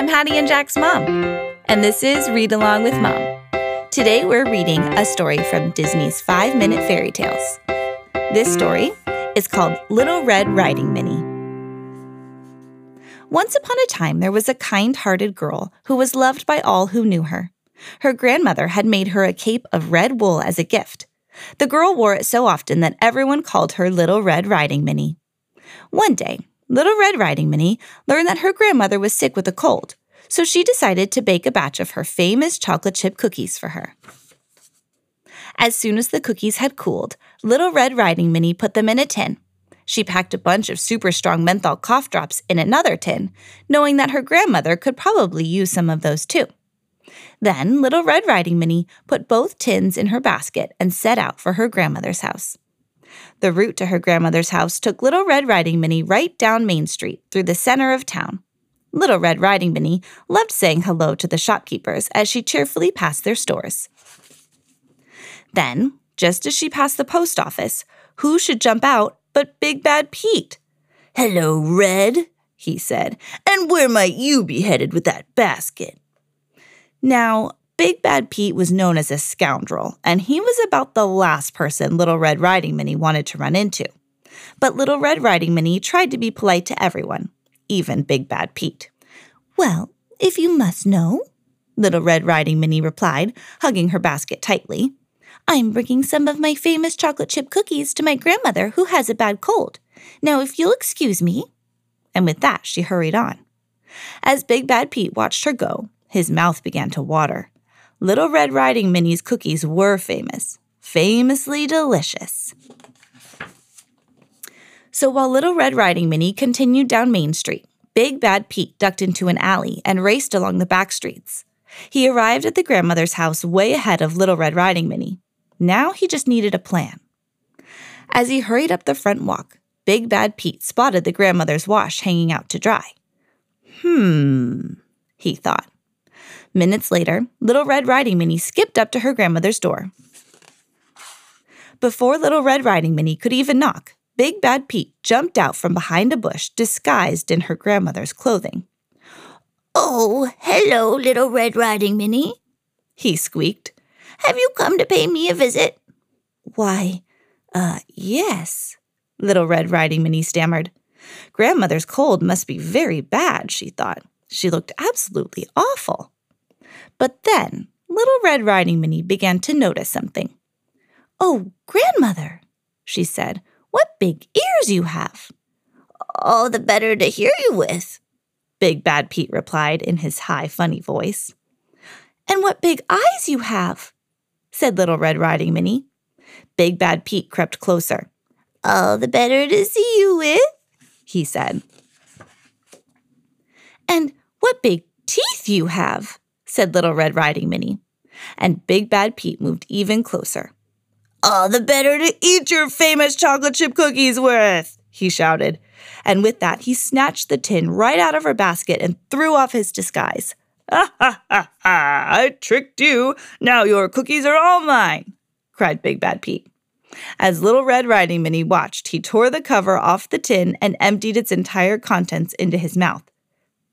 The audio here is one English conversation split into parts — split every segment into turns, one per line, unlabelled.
I'm Hattie and Jack's mom, and this is Read Along with Mom. Today we're reading a story from Disney's Five Minute Fairy Tales. This story is called Little Red Riding Minnie. Once upon a time, there was a kind hearted girl who was loved by all who knew her. Her grandmother had made her a cape of red wool as a gift. The girl wore it so often that everyone called her Little Red Riding Minnie. One day, Little Red Riding Minnie learned that her grandmother was sick with a cold, so she decided to bake a batch of her famous chocolate chip cookies for her. As soon as the cookies had cooled, Little Red Riding Minnie put them in a tin. She packed a bunch of super strong menthol cough drops in another tin, knowing that her grandmother could probably use some of those too. Then Little Red Riding Minnie put both tins in her basket and set out for her grandmother's house. The route to her grandmother's house took Little Red Riding Minnie right down Main Street through the center of town. Little Red Riding Minnie loved saying hello to the shopkeepers as she cheerfully passed their stores. Then, just as she passed the post office, who should jump out but Big Bad Pete?
Hello, Red, he said, and where might you be headed with that basket?
Now, Big Bad Pete was known as a scoundrel, and he was about the last person Little Red Riding Minnie wanted to run into. But Little Red Riding Minnie tried to be polite to everyone, even Big Bad Pete.
Well, if you must know, Little Red Riding Minnie replied, hugging her basket tightly, I'm bringing some of my famous chocolate chip cookies to my grandmother who has a bad cold. Now, if you'll excuse me.
And with that, she hurried on. As Big Bad Pete watched her go, his mouth began to water. Little Red Riding Minnie's cookies were famous, famously delicious. So while Little Red Riding Minnie continued down Main Street, Big Bad Pete ducked into an alley and raced along the back streets. He arrived at the grandmother's house way ahead of Little Red Riding Minnie. Now he just needed a plan. As he hurried up the front walk, Big Bad Pete spotted the grandmother's wash hanging out to dry. Hmm, he thought. Minutes later, Little Red Riding Minnie skipped up to her grandmother's door. Before Little Red Riding Minnie could even knock, Big Bad Pete jumped out from behind a bush disguised in her grandmother's clothing.
Oh, hello, Little Red Riding Minnie, he squeaked. Have you come to pay me a visit?
Why, uh, yes, Little Red Riding Minnie stammered. Grandmother's cold must be very bad, she thought. She looked absolutely awful. But then Little Red Riding Minnie began to notice something.
Oh, grandmother, she said, what big ears you have.
All the better to hear you with,
Big Bad Pete replied in his high, funny voice.
And what big eyes you have, said Little Red Riding Minnie.
Big Bad Pete crept closer.
All the better to see you with, he said.
And what big teeth you have, said Little Red Riding Minnie.
And Big Bad Pete moved even closer.
All the better to eat your famous chocolate chip cookies with, he shouted.
And with that, he snatched the tin right out of her basket and threw off his disguise.
Ha ha ha ha! I tricked you. Now your cookies are all mine, cried Big Bad Pete.
As Little Red Riding Minnie watched, he tore the cover off the tin and emptied its entire contents into his mouth.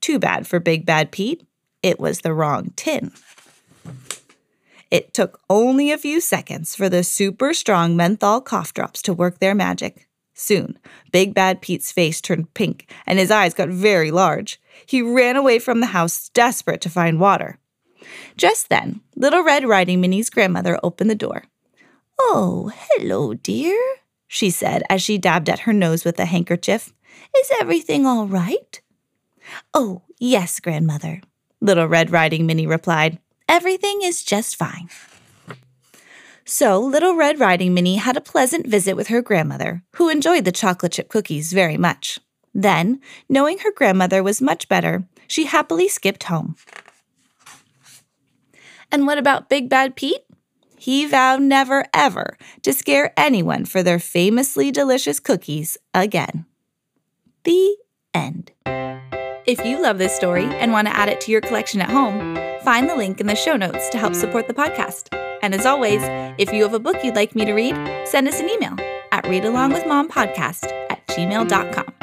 Too bad for Big Bad Pete. It was the wrong tin. It took only a few seconds for the super strong menthol cough drops to work their magic. Soon, Big Bad Pete's face turned pink and his eyes got very large. He ran away from the house, desperate to find water. Just then, Little Red Riding Minnie's grandmother opened the door.
Oh, hello, dear, she said as she dabbed at her nose with a handkerchief. Is everything all right?
Oh, yes, grandmother, Little Red Riding Minnie replied. Everything is just fine. So, Little Red Riding Minnie had a pleasant visit with her grandmother, who enjoyed the chocolate chip cookies very much. Then, knowing her grandmother was much better, she happily skipped home. And what about Big Bad Pete? He vowed never, ever to scare anyone for their famously delicious cookies again. The end. If you love this story and want to add it to your collection at home, find the link in the show notes to help support the podcast. And as always, if you have a book you'd like me to read, send us an email at readalongwithmompodcast at gmail.com.